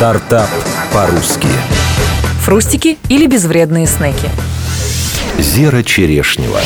Стартап по-русски. Фрустики или безвредные снеки. Зера Черешнева.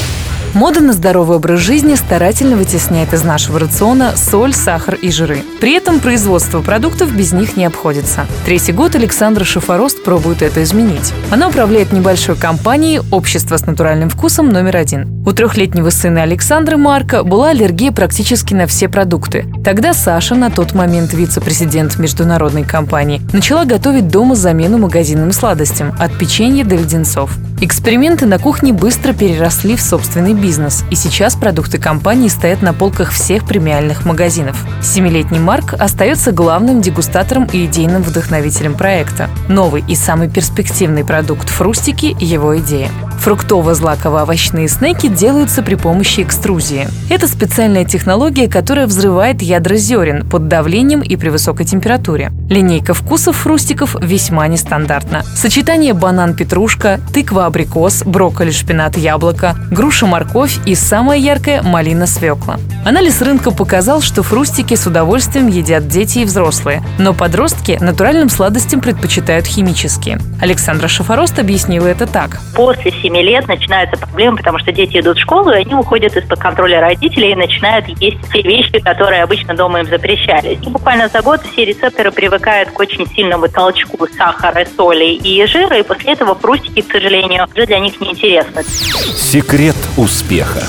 Мода на здоровый образ жизни старательно вытесняет из нашего рациона соль, сахар и жиры. При этом производство продуктов без них не обходится. Третий год Александра Шифорост пробует это изменить. Она управляет небольшой компанией «Общество с натуральным вкусом номер один». У трехлетнего сына Александра Марка была аллергия практически на все продукты. Тогда Саша, на тот момент вице-президент международной компании, начала готовить дома замену магазинным сладостям от печенья до леденцов. Эксперименты на кухне быстро переросли в собственный бизнес, и сейчас продукты компании стоят на полках всех премиальных магазинов. Семилетний Марк остается главным дегустатором и идейным вдохновителем проекта. Новый и самый перспективный продукт «Фрустики» – его идея. Фруктово-злаково-овощные снеки делаются при помощи экструзии. Это специальная технология, которая взрывает ядра зерен под давлением и при высокой температуре. Линейка вкусов фрустиков весьма нестандартна. Сочетание банан-петрушка, тыква-абрикос, брокколи-шпинат-яблоко, груша-морковь и самая яркая – малина-свекла. Анализ рынка показал, что фрустики с удовольствием едят дети и взрослые, но подростки натуральным сладостям предпочитают химические. Александра Шафарост объяснила это так. После 7 лет начинаются проблемы, потому что дети идут в школу, и они уходят из-под контроля родителей и начинают есть те вещи, которые обычно дома им запрещались. И буквально за год все рецепторы привыкают к очень сильному толчку сахара, соли и жира, и после этого фрустики, к сожалению, уже для них неинтересны. Секрет успеха.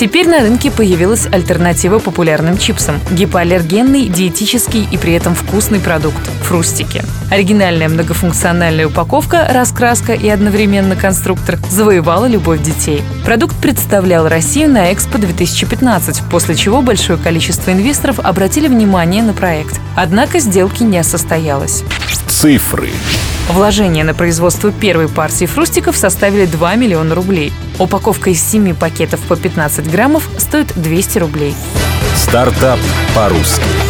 Теперь на рынке появилась альтернатива популярным чипсам – гипоаллергенный, диетический и при этом вкусный продукт – фрустики. Оригинальная многофункциональная упаковка, раскраска и одновременно конструктор завоевала любовь детей. Продукт представлял Россию на Экспо 2015, после чего большое количество инвесторов обратили внимание на проект. Однако сделки не состоялось. Цифры. Вложения на производство первой партии фрустиков составили 2 миллиона рублей. Упаковка из 7 пакетов по 15 граммов стоит 200 рублей. Стартап по-русски.